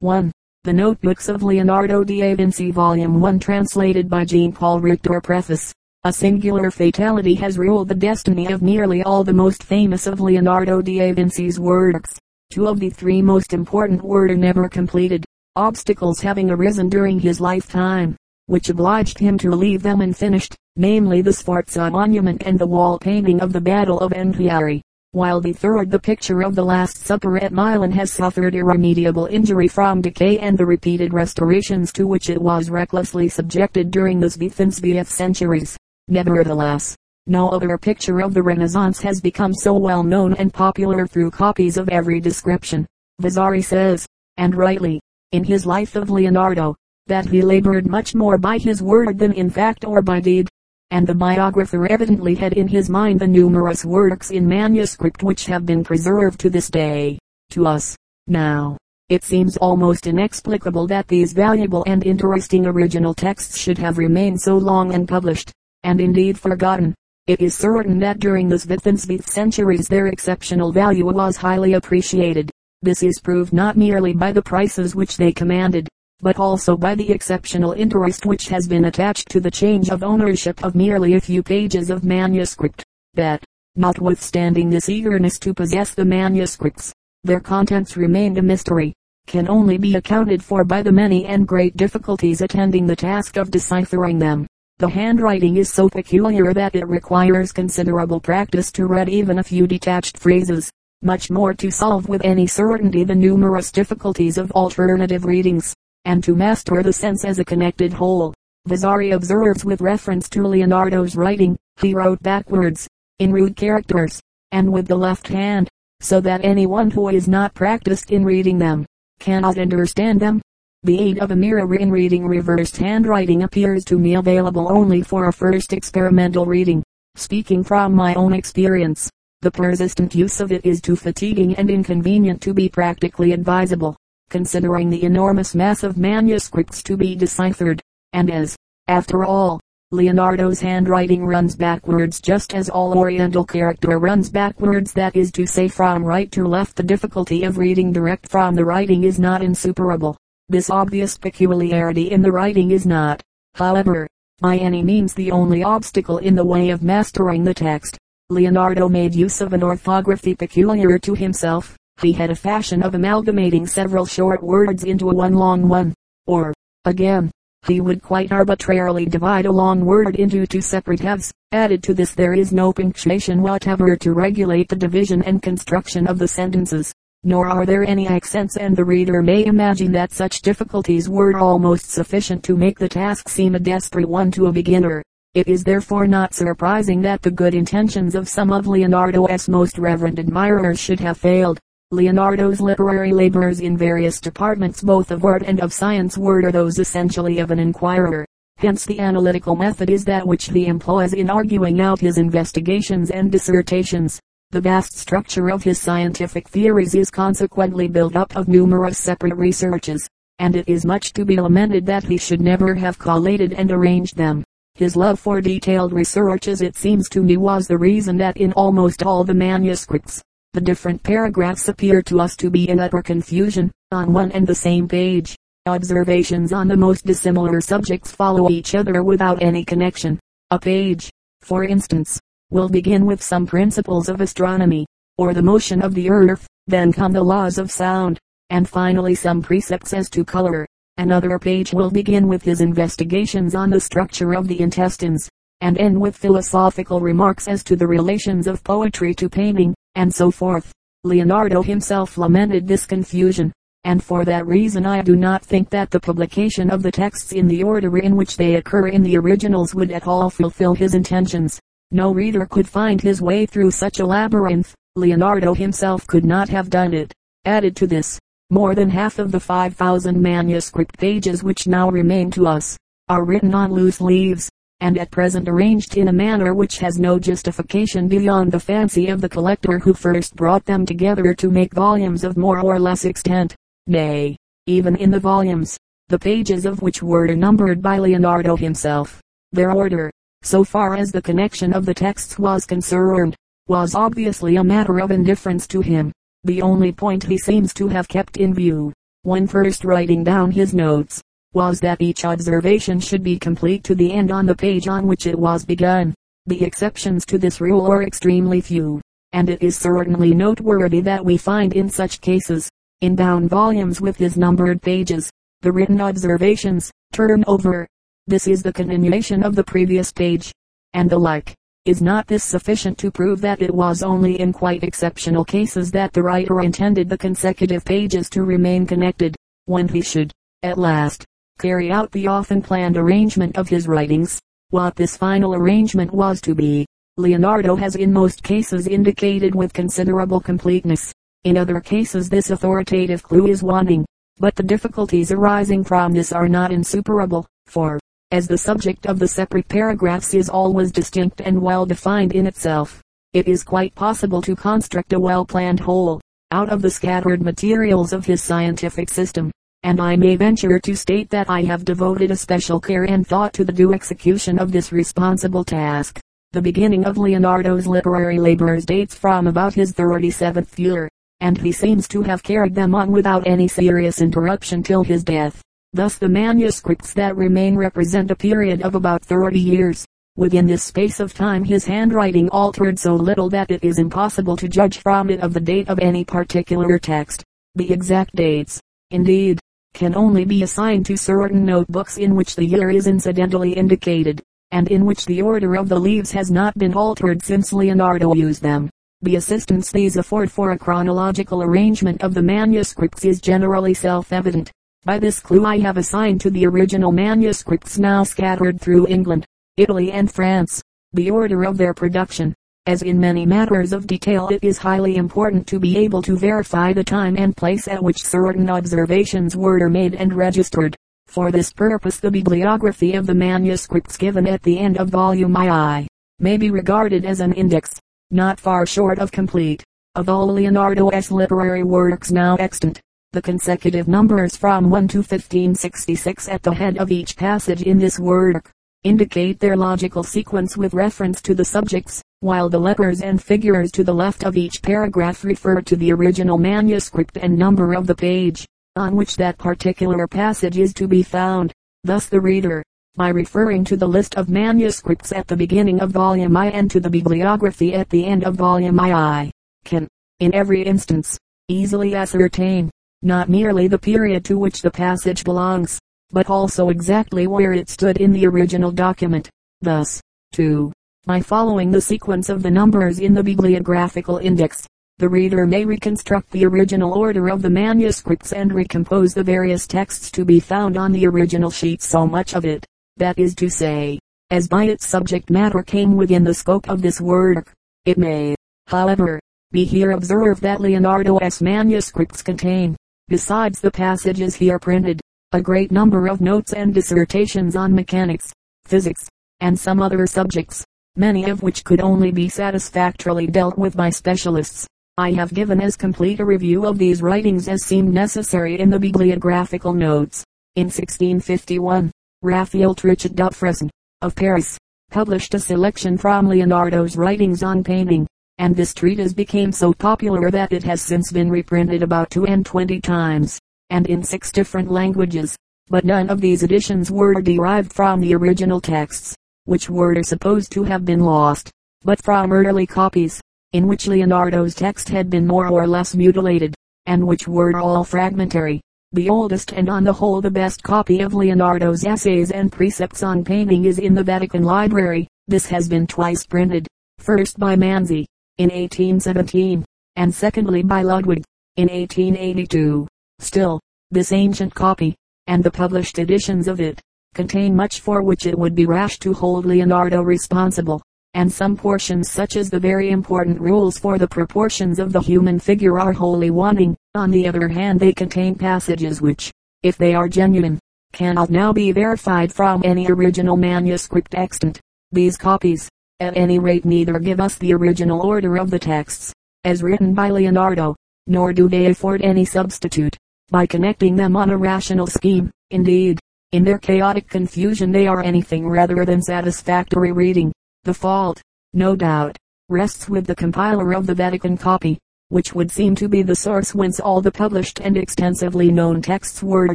1. The Notebooks of Leonardo da Vinci Volume 1 translated by Jean-Paul Richter Preface A singular fatality has ruled the destiny of nearly all the most famous of Leonardo da Vinci's works. Two of the three most important were never completed, obstacles having arisen during his lifetime, which obliged him to leave them unfinished, namely the Sforza monument and the wall painting of the Battle of Anghiari while the third the picture of the Last Supper at Milan has suffered irremediable injury from decay and the repeated restorations to which it was recklessly subjected during the Svethensvth centuries. Nevertheless, no other picture of the Renaissance has become so well known and popular through copies of every description. Vasari says, and rightly, in his life of Leonardo, that he labored much more by his word than in fact or by deed and the biographer evidently had in his mind the numerous works in manuscript which have been preserved to this day. To us, now, it seems almost inexplicable that these valuable and interesting original texts should have remained so long unpublished, and indeed forgotten. It is certain that during the Svethensvth centuries their exceptional value was highly appreciated. This is proved not merely by the prices which they commanded, but also by the exceptional interest which has been attached to the change of ownership of merely a few pages of manuscript, that, notwithstanding this eagerness to possess the manuscripts, their contents remained a mystery, can only be accounted for by the many and great difficulties attending the task of deciphering them. The handwriting is so peculiar that it requires considerable practice to read even a few detached phrases, much more to solve with any certainty the numerous difficulties of alternative readings and to master the sense as a connected whole. Vasari observes with reference to Leonardo's writing, he wrote backwards, in rude characters, and with the left hand, so that anyone who is not practiced in reading them, cannot understand them. The aid of a mirror in reading reversed handwriting appears to me available only for a first experimental reading. Speaking from my own experience, the persistent use of it is too fatiguing and inconvenient to be practically advisable considering the enormous mass of manuscripts to be deciphered, and as, after all, Leonardo's handwriting runs backwards just as all oriental character runs backwards that is to say from right to left the difficulty of reading direct from the writing is not insuperable. This obvious peculiarity in the writing is not, however, by any means the only obstacle in the way of mastering the text. Leonardo made use of an orthography peculiar to himself, he had a fashion of amalgamating several short words into a one long one. Or, again, he would quite arbitrarily divide a long word into two separate halves. Added to this there is no punctuation whatever to regulate the division and construction of the sentences, nor are there any accents and the reader may imagine that such difficulties were almost sufficient to make the task seem a desperate one to a beginner. It is therefore not surprising that the good intentions of some of Leonardo's most reverent admirers should have failed. Leonardo's literary labors in various departments both of art and of science were those essentially of an inquirer. Hence the analytical method is that which he employs in arguing out his investigations and dissertations. The vast structure of his scientific theories is consequently built up of numerous separate researches, and it is much to be lamented that he should never have collated and arranged them. His love for detailed researches it seems to me was the reason that in almost all the manuscripts, the different paragraphs appear to us to be in utter confusion, on one and the same page. Observations on the most dissimilar subjects follow each other without any connection. A page, for instance, will begin with some principles of astronomy, or the motion of the earth, then come the laws of sound, and finally some precepts as to color. Another page will begin with his investigations on the structure of the intestines, and end with philosophical remarks as to the relations of poetry to painting and so forth. Leonardo himself lamented this confusion, and for that reason I do not think that the publication of the texts in the order in which they occur in the originals would at all fulfill his intentions. No reader could find his way through such a labyrinth. Leonardo himself could not have done it. Added to this, more than half of the 5,000 manuscript pages which now remain to us, are written on loose leaves, and at present arranged in a manner which has no justification beyond the fancy of the collector who first brought them together to make volumes of more or less extent. Nay, even in the volumes, the pages of which were numbered by Leonardo himself, their order, so far as the connection of the texts was concerned, was obviously a matter of indifference to him. The only point he seems to have kept in view, when first writing down his notes, was that each observation should be complete to the end on the page on which it was begun. The exceptions to this rule are extremely few, and it is certainly noteworthy that we find in such cases, in bound volumes with his numbered pages, the written observations, turn over. This is the continuation of the previous page, and the like. Is not this sufficient to prove that it was only in quite exceptional cases that the writer intended the consecutive pages to remain connected, when he should, at last, carry out the often planned arrangement of his writings? What this final arrangement was to be, Leonardo has in most cases indicated with considerable completeness. In other cases this authoritative clue is wanting, but the difficulties arising from this are not insuperable, for, as the subject of the separate paragraphs is always distinct and well defined in itself. It is quite possible to construct a well-planned whole, out of the scattered materials of his scientific system, and I may venture to state that I have devoted a special care and thought to the due execution of this responsible task. The beginning of Leonardo's literary labors dates from about his 37th year, and he seems to have carried them on without any serious interruption till his death. Thus the manuscripts that remain represent a period of about 30 years. Within this space of time his handwriting altered so little that it is impossible to judge from it of the date of any particular text. The exact dates, indeed, can only be assigned to certain notebooks in which the year is incidentally indicated, and in which the order of the leaves has not been altered since Leonardo used them. The assistance these afford for a chronological arrangement of the manuscripts is generally self-evident. By this clue I have assigned to the original manuscripts now scattered through England, Italy and France, the order of their production. As in many matters of detail it is highly important to be able to verify the time and place at which certain observations were made and registered. For this purpose the bibliography of the manuscripts given at the end of volume II may be regarded as an index, not far short of complete, of all Leonardo's literary works now extant. The consecutive numbers from 1 to 1566 at the head of each passage in this work, indicate their logical sequence with reference to the subjects, while the letters and figures to the left of each paragraph refer to the original manuscript and number of the page, on which that particular passage is to be found. Thus the reader, by referring to the list of manuscripts at the beginning of volume I and to the bibliography at the end of volume II, can, in every instance, easily ascertain, not merely the period to which the passage belongs, but also exactly where it stood in the original document. Thus, too, by following the sequence of the numbers in the bibliographical index, the reader may reconstruct the original order of the manuscripts and recompose the various texts to be found on the original sheet so much of it, that is to say, as by its subject matter came within the scope of this work. It may, however, be here observed that Leonardo's manuscripts contain, besides the passages here printed, a great number of notes and dissertations on mechanics, physics, and some other subjects, many of which could only be satisfactorily dealt with by specialists. I have given as complete a review of these writings as seemed necessary in the bibliographical notes. In 1651, Raphael Trichet Dufresne, of Paris, published a selection from Leonardo's writings on painting and this treatise became so popular that it has since been reprinted about two and twenty times, and in six different languages. But none of these editions were derived from the original texts, which were supposed to have been lost, but from early copies, in which Leonardo's text had been more or less mutilated, and which were all fragmentary. The oldest and on the whole the best copy of Leonardo's essays and precepts on painting is in the Vatican Library. This has been twice printed, first by Manzi, in 1817, and secondly by Ludwig, in 1882. Still, this ancient copy, and the published editions of it, contain much for which it would be rash to hold Leonardo responsible, and some portions such as the very important rules for the proportions of the human figure are wholly wanting. On the other hand they contain passages which, if they are genuine, cannot now be verified from any original manuscript extant. These copies, at any rate neither give us the original order of the texts, as written by Leonardo, nor do they afford any substitute, by connecting them on a rational scheme. Indeed, in their chaotic confusion they are anything rather than satisfactory reading. The fault, no doubt, rests with the compiler of the Vatican copy, which would seem to be the source whence all the published and extensively known texts were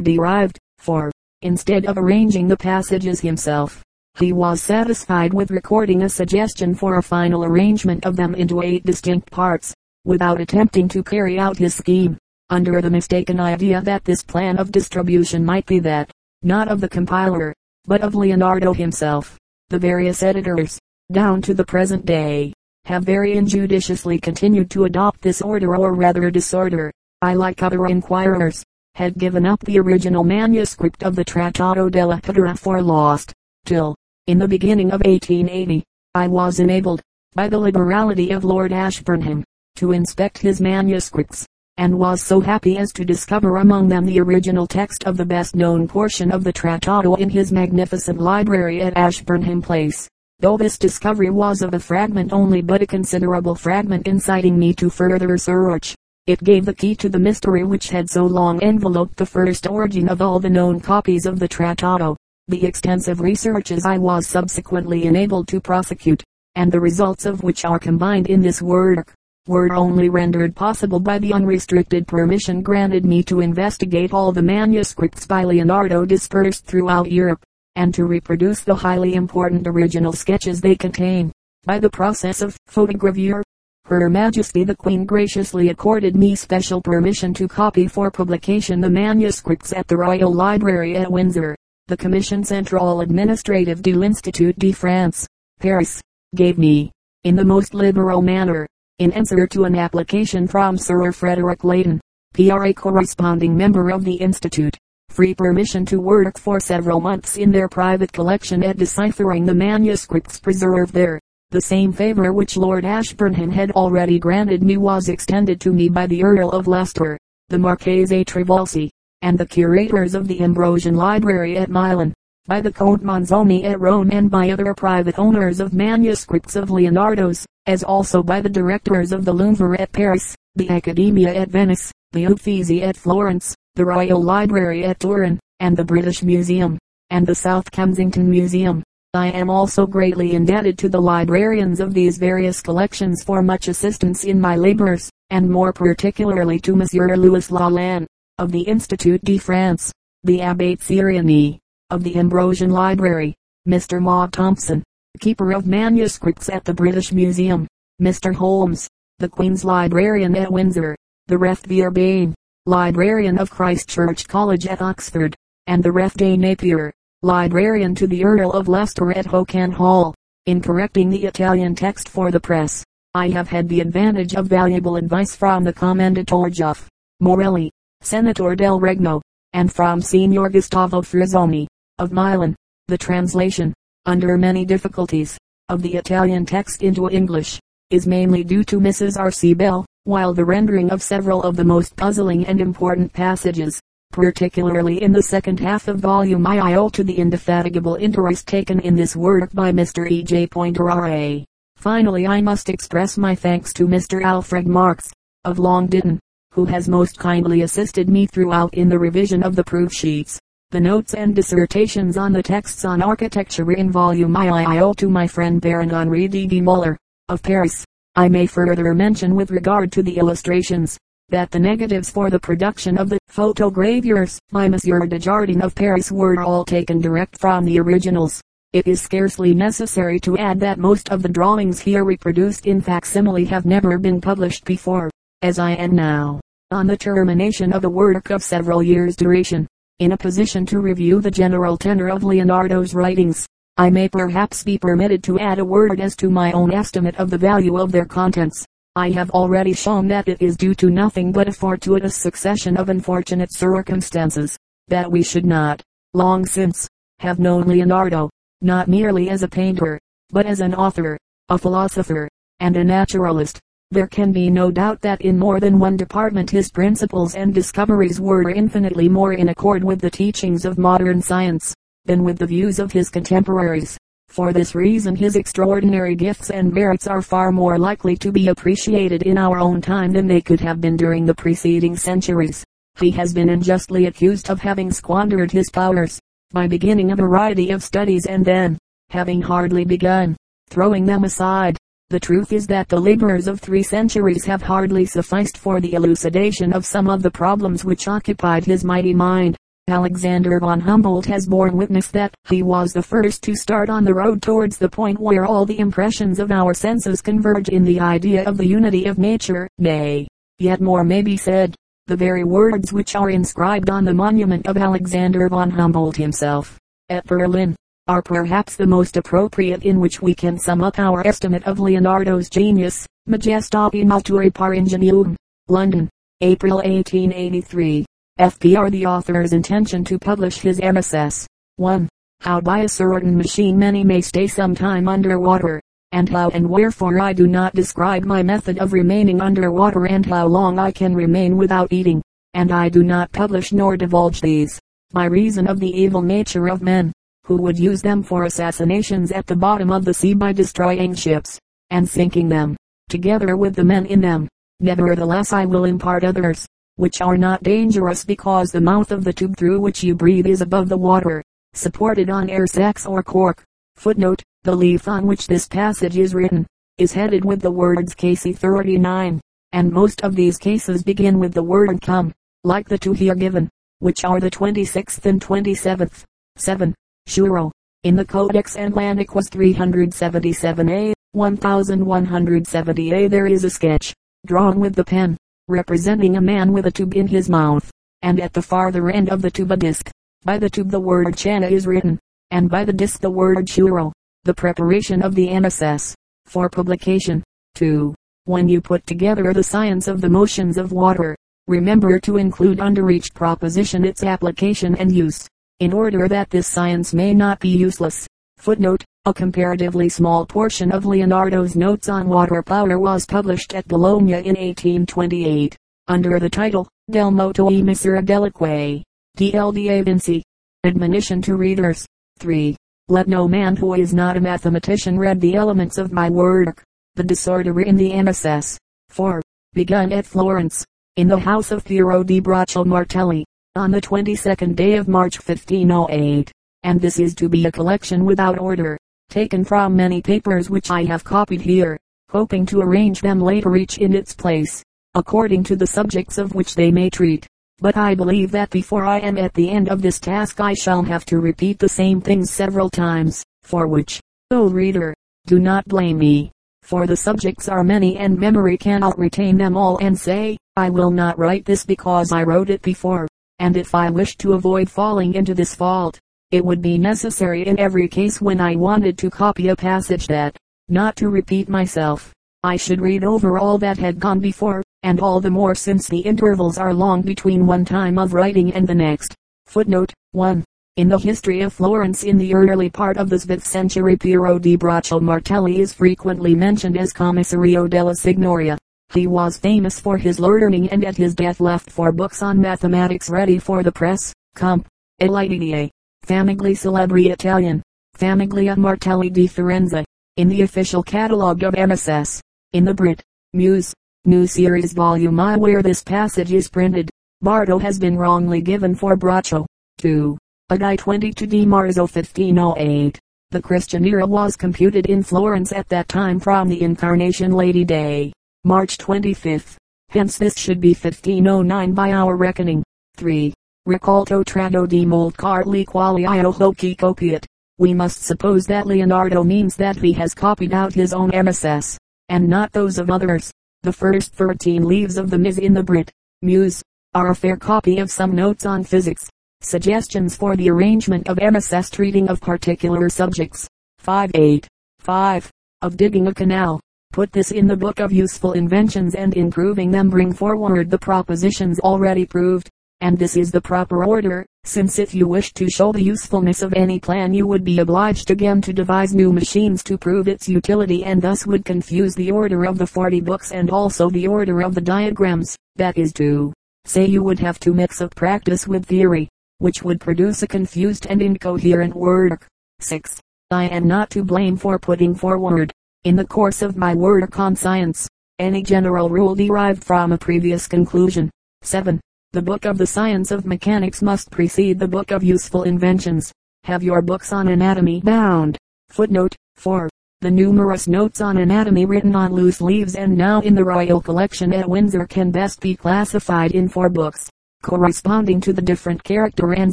derived, for, instead of arranging the passages himself, he was satisfied with recording a suggestion for a final arrangement of them into eight distinct parts, without attempting to carry out his scheme, under the mistaken idea that this plan of distribution might be that, not of the compiler, but of Leonardo himself. The various editors, down to the present day, have very injudiciously continued to adopt this order or rather disorder. I like other inquirers, had given up the original manuscript of the Trattato della Pittura for lost, till, in the beginning of 1880, I was enabled, by the liberality of Lord Ashburnham, to inspect his manuscripts, and was so happy as to discover among them the original text of the best known portion of the Trattato in his magnificent library at Ashburnham Place. Though this discovery was of a fragment only but a considerable fragment inciting me to further search, it gave the key to the mystery which had so long enveloped the first origin of all the known copies of the Trattato. The extensive researches I was subsequently enabled to prosecute, and the results of which are combined in this work, were only rendered possible by the unrestricted permission granted me to investigate all the manuscripts by Leonardo dispersed throughout Europe, and to reproduce the highly important original sketches they contain, by the process of photogravure. Her Majesty the Queen graciously accorded me special permission to copy for publication the manuscripts at the Royal Library at Windsor. The Commission Centrale Administrative de l'Institut de France, Paris, gave me, in the most liberal manner, in answer to an application from Sir Frederick Leighton, P.R.A. corresponding member of the Institute, free permission to work for several months in their private collection at deciphering the manuscripts preserved there. The same favor which Lord Ashburnham had already granted me was extended to me by the Earl of Leicester, the Marchese Trivulzio, and the curators of the Ambrosian Library at Milan by the Count Manzoni at Rome and by other private owners of manuscripts of Leonardo's, as also by the directors of the Louvre at Paris, the Accademia at Venice, the Uffizi at Florence, the Royal Library at Turin, and the British Museum, and the South Kensington Museum. I am also greatly indebted to the librarians of these various collections for much assistance in my labors, and more particularly to Monsieur Louis Lalanne, of the Institut de France, the Abbate Ceriani, of the Ambrosian Library, Mr. Maunde Thompson, keeper of manuscripts at the British Museum, Mr. Holmes, the Queen's Librarian at Windsor, the Rev. Bayne, Librarian of Christ Church College at Oxford, and the Rev. J. Napier, Librarian to the Earl of Leicester at Holkham Hall, in correcting the Italian text for the press. I have had the advantage of valuable advice from the Commendatore Juff, Morelli, Senator del Regno, and from Signor Gustavo Frizzoni, of Milan. The translation, under many difficulties, of the Italian text into English, is mainly due to Mrs. R. C. Bell, while the rendering of several of the most puzzling and important passages, particularly in the second half of volume I, owe to the indefatigable interest taken in this work by Mr. E. J. Poynter R.A. Finally I must express my thanks to Mr. Alfred Marks, of Long Ditton, who has most kindly assisted me throughout in the revision of the proof sheets. The notes and dissertations on the texts on architecture in volume I owe to my friend Baron Henri de Muller, of Paris. I may further mention with regard to the illustrations, that the negatives for the production of the photogravures by Monsieur Dujardin of Paris were all taken direct from the originals. It is scarcely necessary to add that most of the drawings here reproduced in facsimile have never been published before, as I am now, on the termination of a work of several years duration, in a position to review the general tenor of Leonardo's writings, I may perhaps be permitted to add a word as to my own estimate of the value of their contents. I have already shown that it is due to nothing but a fortuitous succession of unfortunate circumstances, that we should not, long since, have known Leonardo, not merely as a painter, but as an author, a philosopher, and a naturalist. There can be no doubt that in more than one department his principles and discoveries were infinitely more in accord with the teachings of modern science, than with the views of his contemporaries. For this reason his extraordinary gifts and merits are far more likely to be appreciated in our own time than they could have been during the preceding centuries. He has been unjustly accused of having squandered his powers, by beginning a variety of studies and then, having hardly begun, throwing them aside, The truth is that the labors of three centuries have hardly sufficed for the elucidation of some of the problems which occupied his mighty mind. Alexander von Humboldt has borne witness that he was the first to start on the road towards the point where all the impressions of our senses converge in the idea of the unity of nature. Nay, yet more may be said. The very words which are inscribed on the monument of Alexander von Humboldt himself, at Berlin, are perhaps the most appropriate in which we can sum up our estimate of Leonardo's genius. Majestatis Naturae par Ingenium, London, April 1883. FPR the author's intention to publish his MSS. 1. How by a certain machine many may stay some time under water, and how and wherefore I do not describe my method of remaining under water and how long I can remain without eating, and I do not publish nor divulge these, by reason of the evil nature of men, who would use them for assassinations at the bottom of the sea by destroying ships, and sinking them, together with the men in them. Nevertheless I will impart others, which are not dangerous because the mouth of the tube through which you breathe is above the water, supported on air sacs or cork. Footnote, the leaf on which this passage is written, is headed with the words Casi 39, and most of these cases begin with the word come, like the two here given, which are the 26th and 27th. 7. Shuro. In the Codex Atlanticus 377a, 1170a there is a sketch, drawn with the pen, representing a man with a tube in his mouth, and at the farther end of the tube a disc. By the tube the word Channa is written, and by the disc the word Churro. The preparation of the MSS, for publication. 2. When you put together the science of the motions of water, remember to include under each proposition its application and use, in order that this science may not be useless. Footnote, a comparatively small portion of Leonardo's notes on water power was published at Bologna in 1828, under the title, Del Moto e Misura dell'Acque, DLDA Vinci. Admonition to readers. 3. Let no man who is not a mathematician read the elements of my work. The disorder in the MSS. 4. Begun at Florence, in the house of Piero di Braccio Martelli, on the 22nd day of March 1508. And this is to be a collection without order taken from many papers which I have copied here, hoping to arrange them later each in its place, according to the subjects of which they may treat. But I believe that before I am at the end of this task I shall have to repeat the same things several times, for which, O reader, do not blame me, for the subjects are many and memory cannot retain them all and say, I will not write this because I wrote it before, and if I wished to avoid falling into this fault, it would be necessary in every case when I wanted to copy a passage that, not to repeat myself, I should read over all that had gone before, and all the more since the intervals are long between one time of writing and the next. Footnote 1. In the history of Florence in the early part of the 5th century Piero di Braccio Martelli is frequently mentioned as Commissario della Signoria. He was famous for his learning and at his death left four books on mathematics ready for the press. Comp. Elidie. Famiglia Celebri Italian, Famiglia Martelli di Firenze, in the official catalogue of MSS, in the Brit. Muse, New Series Volume I where this passage is printed. Bardo has been wrongly given for Braccio. 2. Agai 22 di Marzo 1508. The Christian era was computed in Florence at that time from the Incarnation Lady Day, March 25th. Hence this should be 1509 by our reckoning. 3. Raccolto trado di molti quali io hoci copiat. We must suppose that Leonardo means that he has copied out his own MSS, and not those of others. The first 13 leaves of the Ms in the Brit. Muse, are a fair copy of some notes on physics, suggestions for the arrangement of MSS treating of particular subjects. 5.8. 5. Of digging a canal. Put this in the book of useful inventions and in proving them bring forward the propositions already proved and this is the proper order, since if you wish to show the usefulness of any plan you would be obliged again to devise new machines to prove its utility and thus would confuse the order of the 40 books and also the order of the diagrams, that is to say you would have to mix up practice with theory, which would produce a confused and incoherent work. 6. I am not to blame for putting forward, in the course of my work on science, any general rule derived from a previous conclusion. 7. The book of the science of mechanics must precede the book of useful inventions. Have your books on anatomy bound. Footnote 4. The numerous notes on anatomy written on loose leaves and now in the Royal Collection at Windsor can best be classified in four books, corresponding to the different character and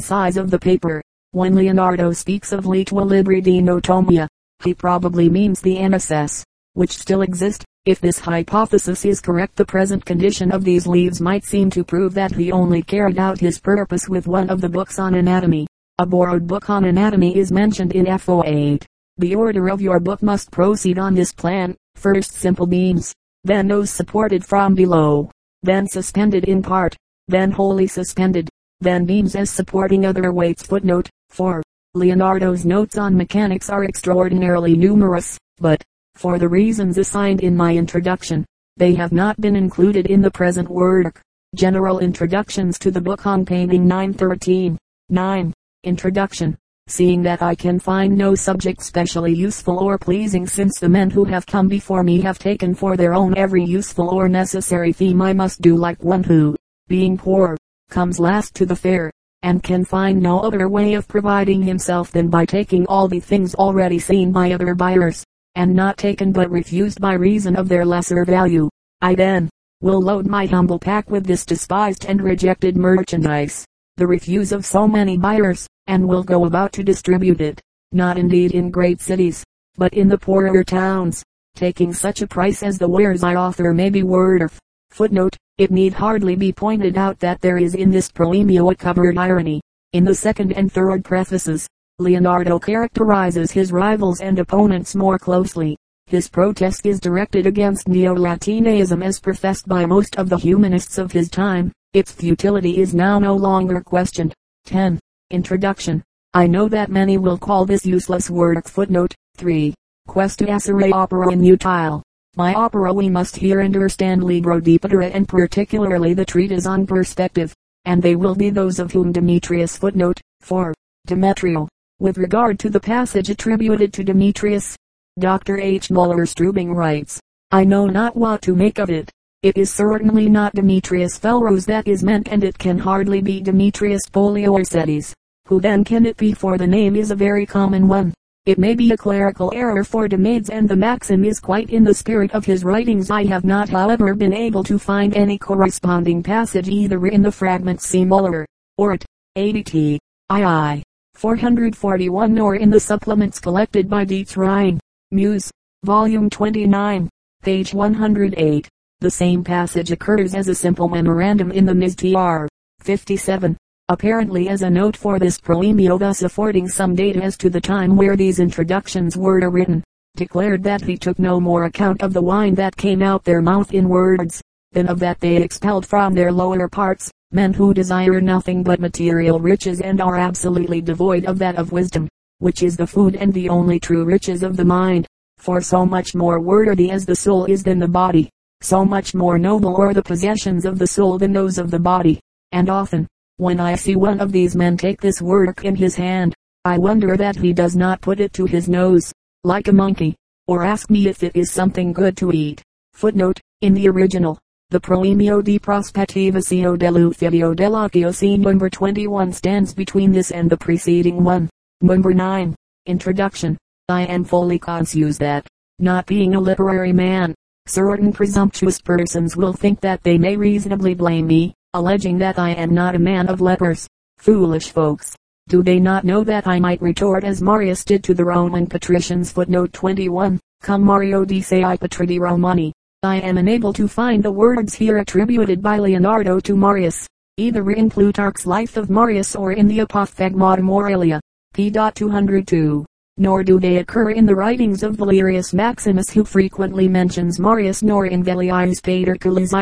size of the paper. When Leonardo speaks of Litua Libri di Notomia, he probably means the MSS, which still exist. If this hypothesis is correct the present condition of these leaves might seem to prove that he only carried out his purpose with one of the books on anatomy. A borrowed book on anatomy is mentioned in FO8. The order of your book must proceed on this plan. First simple beams, then those supported from below, then suspended in part, then wholly suspended, then beams as supporting other weights. Footnote 4. Leonardo's notes on mechanics are extraordinarily numerous, but, for the reasons assigned in my introduction, they have not been included in the present work. General introductions to the book on painting 913. 9. Introduction seeing that I can find no subject specially useful or pleasing since the men who have come before me have taken for their own every useful or necessary theme I must do like one who, being poor, comes last to the fair, and can find no other way of providing himself than by taking all the things already seen by other buyers, and not taken but refused by reason of their lesser value. I then, will load my humble pack with this despised and rejected merchandise, the refuse of so many buyers, and will go about to distribute it, not indeed in great cities, but in the poorer towns, taking such a price as the wares I offer may be worth. Footnote, it need hardly be pointed out that there is in this proemio a covered irony. In the second and third prefaces, Leonardo characterizes his rivals and opponents more closely. His protest is directed against Neo-Latinism as professed by most of the humanists of his time. Its futility is now no longer questioned. 10. Introduction. I know that many will call this useless work footnote 3. Questo essere opera inutile. My opera we must here understand Libro di Pittura and particularly the treatise on perspective, and they will be those of whom Demetrius footnote 4. Demetrio. With regard to the passage attributed to Demetrius, Dr. H. Muller Strubing writes, I know not what to make of it. It is certainly not Demetrius Phalereus that is meant and it can hardly be Demetrius Poliorcetes. Who then can it be for the name is a very common one. It may be a clerical error for Demades and the maxim is quite in the spirit of his writings. I have not however been able to find any corresponding passage either in the fragment C. Muller, or at ADT, II, 441 nor in the supplements collected by Dietz Rhine, Muse, Volume 29, page 108. The same passage occurs as a simple memorandum in the Ms. Tr. 57 apparently as a note for this proemio thus affording some data as to the time where these introductions were written, declared that he took no more account of the wine that came out their mouth in words, than of that they expelled from their lower parts, men who desire nothing but material riches and are absolutely devoid of that of wisdom, which is the food and the only true riches of the mind. For so much more worthy as the soul is than the body, so much more noble are the possessions of the soul than those of the body, and often, when I see one of these men take this work in his hand, I wonder that he does not put it to his nose, like a monkey, or ask me if it is something good to eat. Footnote, in the original, the Proemio di Prospettivacio dell'Ufficio dell'Occhio number 21 stands between this and the preceding one. Number 9. Introduction. I am fully conscious that, not being a literary man, certain presumptuous persons will think that they may reasonably blame me, alleging that I am not a man of lepers. Foolish folks! Do they not know that I might retort as Marius did to the Roman patricians footnote 21, Cum Mario di Sei Patridi Romani. I am unable to find the words here attributed by Leonardo to Marius, either in Plutarch's Life of Marius or in the Apophthegmatum Aurelia, p. 202. Nor do they occur in the writings of Valerius Maximus who frequently mentions Marius nor in Velleius Paterculus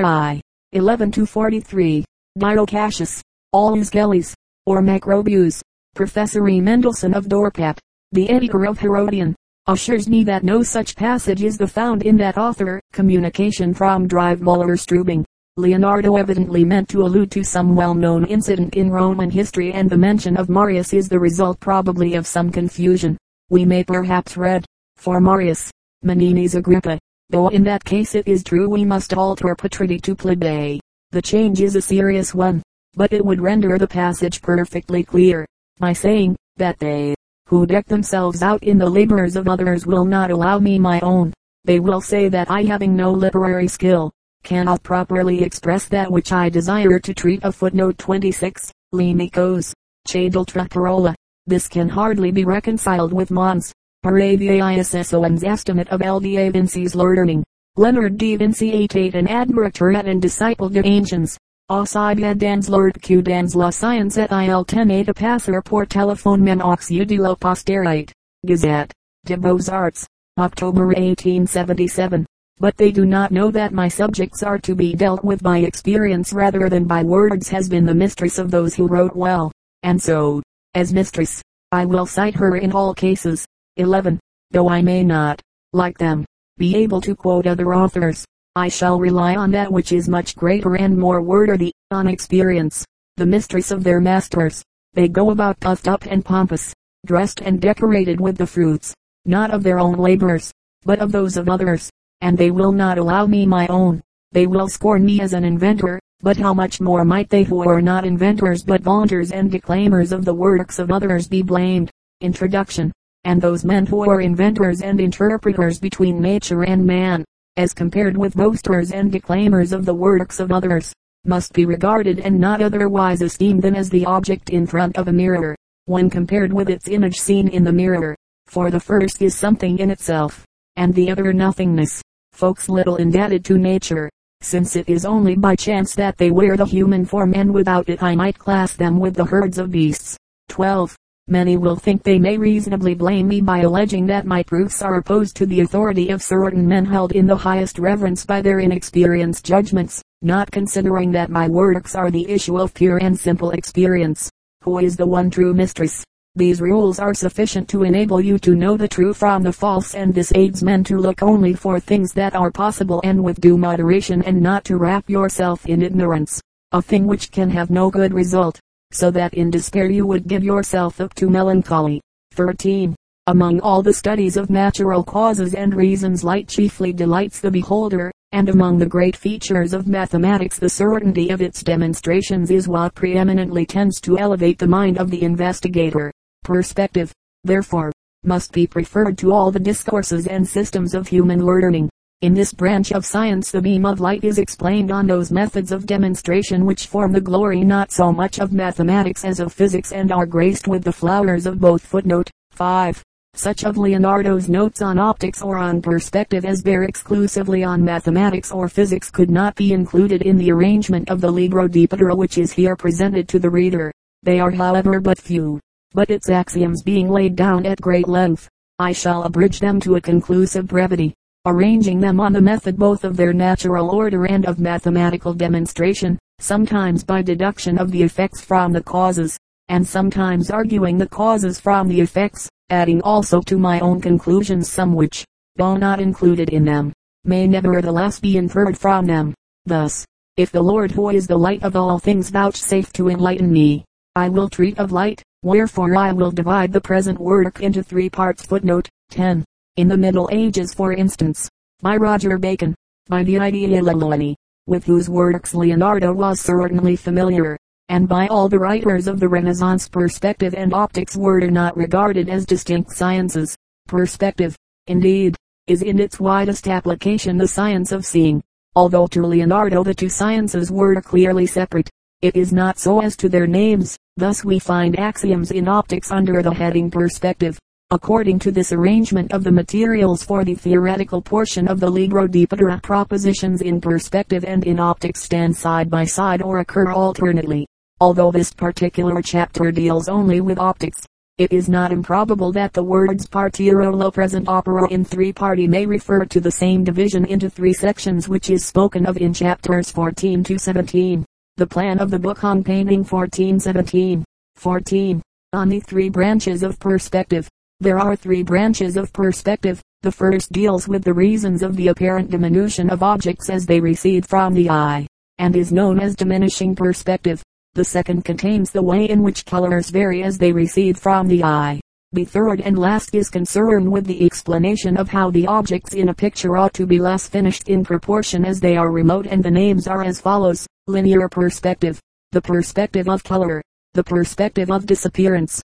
11 to 43. Dio Cassius, Gellius, or Macrobius. Professor E. Mendelssohn of Dorpat, the editor of Herodian, assures me that no such passage is the found in that author. Communication from Drive Muller Strubing. Leonardo evidently meant to allude to some well-known incident in Roman history and the mention of Marius is the result probably of some confusion. We may perhaps read, for Marius, Menenius Agrippa, though in that case it is true we must alter Patridi to Pliday. The change is a serious one, but it would render the passage perfectly clear, by saying, that they, who deck themselves out in the labors of others will not allow me my own. They will say that I having no literary skill, cannot properly express that which I desire to treat of footnote 26, Limicos, Chadel Parola. This can hardly be reconciled with Mons. Paraviaisso's estimate of Lda Vinci's learning. Leonard D. Vinci ate an admirator and disciple de ancients. Aussi dans l'art que dans la science et il tenait a passer pour téléphone men de la postérite. Gazette. De Beaux-Arts. October 1877 but they do not know that my subjects are to be dealt with by experience rather than by words has been the mistress of those who wrote well, and so, as mistress, I will cite her in all cases. 11. Though I may not, like them, be able to quote other authors, I shall rely on that which is much greater and more worthy, on experience, the mistress of their masters. They go about puffed up and pompous, dressed and decorated with the fruits, not of their own labors, but of those of others and they will not allow me my own. They will scorn me as an inventor, but how much more might they who are not inventors but vaunters and declaimers of the works of others be blamed. Introduction. And those men who are inventors and interpreters between nature and man, as compared with boasters and declaimers of the works of others, must be regarded and not otherwise esteemed than as the object in front of a mirror, when compared with its image seen in the mirror. For the first is something in itself, and the other nothingness folks little indebted to nature, since it is only by chance that they wear the human form and without it I might class them with the herds of beasts. 12. Many will think they may reasonably blame me by alleging that my proofs are opposed to the authority of certain men held in the highest reverence by their inexperienced judgments, not considering that my works are the issue of pure and simple experience. Who is the one true mistress? These rules are sufficient to enable you to know the true from the false and this aids men to look only for things that are possible and with due moderation and not to wrap yourself in ignorance, a thing which can have no good result, so that in despair you would give yourself up to melancholy. 13. Among all the studies of natural causes and reasons light chiefly delights the beholder, and among the great features of mathematics the certainty of its demonstrations is what preeminently tends to elevate the mind of the investigator perspective, therefore, must be preferred to all the discourses and systems of human learning. In this branch of science the beam of light is explained on those methods of demonstration which form the glory not so much of mathematics as of physics and are graced with the flowers of both. Footnote 5. Such of Leonardo's notes on optics or on perspective as bear exclusively on mathematics or physics could not be included in the arrangement of the Libro di Pittura which is here presented to the reader. They are however but few but its axioms being laid down at great length, I shall abridge them to a conclusive brevity, arranging them on the method both of their natural order and of mathematical demonstration, sometimes by deduction of the effects from the causes, and sometimes arguing the causes from the effects, adding also to my own conclusions some which, though not included in them, may nevertheless be inferred from them. Thus, if the Lord who is the light of all things vouchsafe to enlighten me, I will treat of light, Wherefore I will divide the present work into three parts. Footnote 10. In the Middle Ages for instance, by Roger Bacon, by the Idealilani, with whose works Leonardo was certainly familiar, and by all the writers of the Renaissance perspective and optics were not regarded as distinct sciences. Perspective, indeed, is in its widest application the science of seeing, although to Leonardo the two sciences were clearly separate. It is not so as to their names. Thus we find axioms in optics under the heading perspective. According to this arrangement of the materials for the theoretical portion of the Libro di propositions in perspective and in optics stand side by side or occur alternately. Although this particular chapter deals only with optics, it is not improbable that the words partiolo present opera in three party may refer to the same division into three sections which is spoken of in chapters 14 to 17. The plan of the book on painting 1417. 14. On the three branches of perspective. There are three branches of perspective. The first deals with the reasons of the apparent diminution of objects as they recede from the eye, and is known as diminishing perspective. The second contains the way in which colors vary as they recede from the eye. The third and last is concerned with the explanation of how the objects in a picture ought to be less finished in proportion as they are remote and the names are as follows. Linear perspective. The perspective of color. The perspective of disappearance.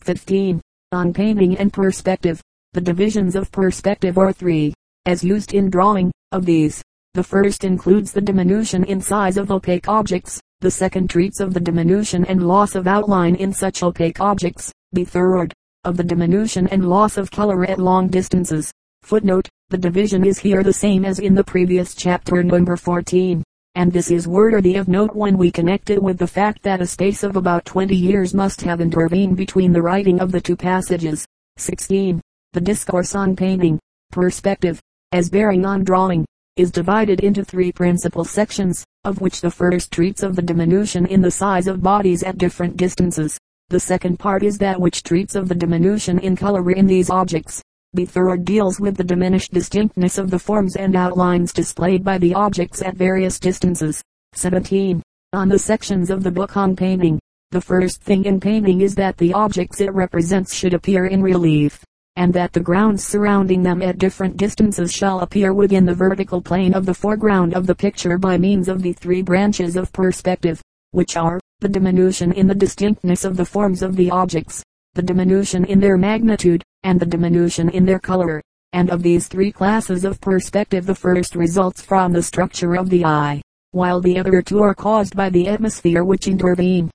15. On painting and perspective. The divisions of perspective are three, as used in drawing. Of these, the first includes the diminution in size of opaque objects. The second treats of the diminution and loss of outline in such opaque objects. The third, of the diminution and loss of color at long distances. Footnote, the division is here the same as in the previous chapter number 14 and this is worthy of note when we connect it with the fact that a space of about 20 years must have intervened between the writing of the two passages. 16. The discourse on painting, perspective, as bearing on drawing, is divided into three principal sections, of which the first treats of the diminution in the size of bodies at different distances. The second part is that which treats of the diminution in color in these objects. The third deals with the diminished distinctness of the forms and outlines displayed by the objects at various distances. 17. On the sections of the book on painting. The first thing in painting is that the objects it represents should appear in relief, and that the grounds surrounding them at different distances shall appear within the vertical plane of the foreground of the picture by means of the three branches of perspective, which are, the diminution in the distinctness of the forms of the objects, the diminution in their magnitude, and the diminution in their color. And of these three classes of perspective the first results from the structure of the eye, while the other two are caused by the atmosphere which intervene.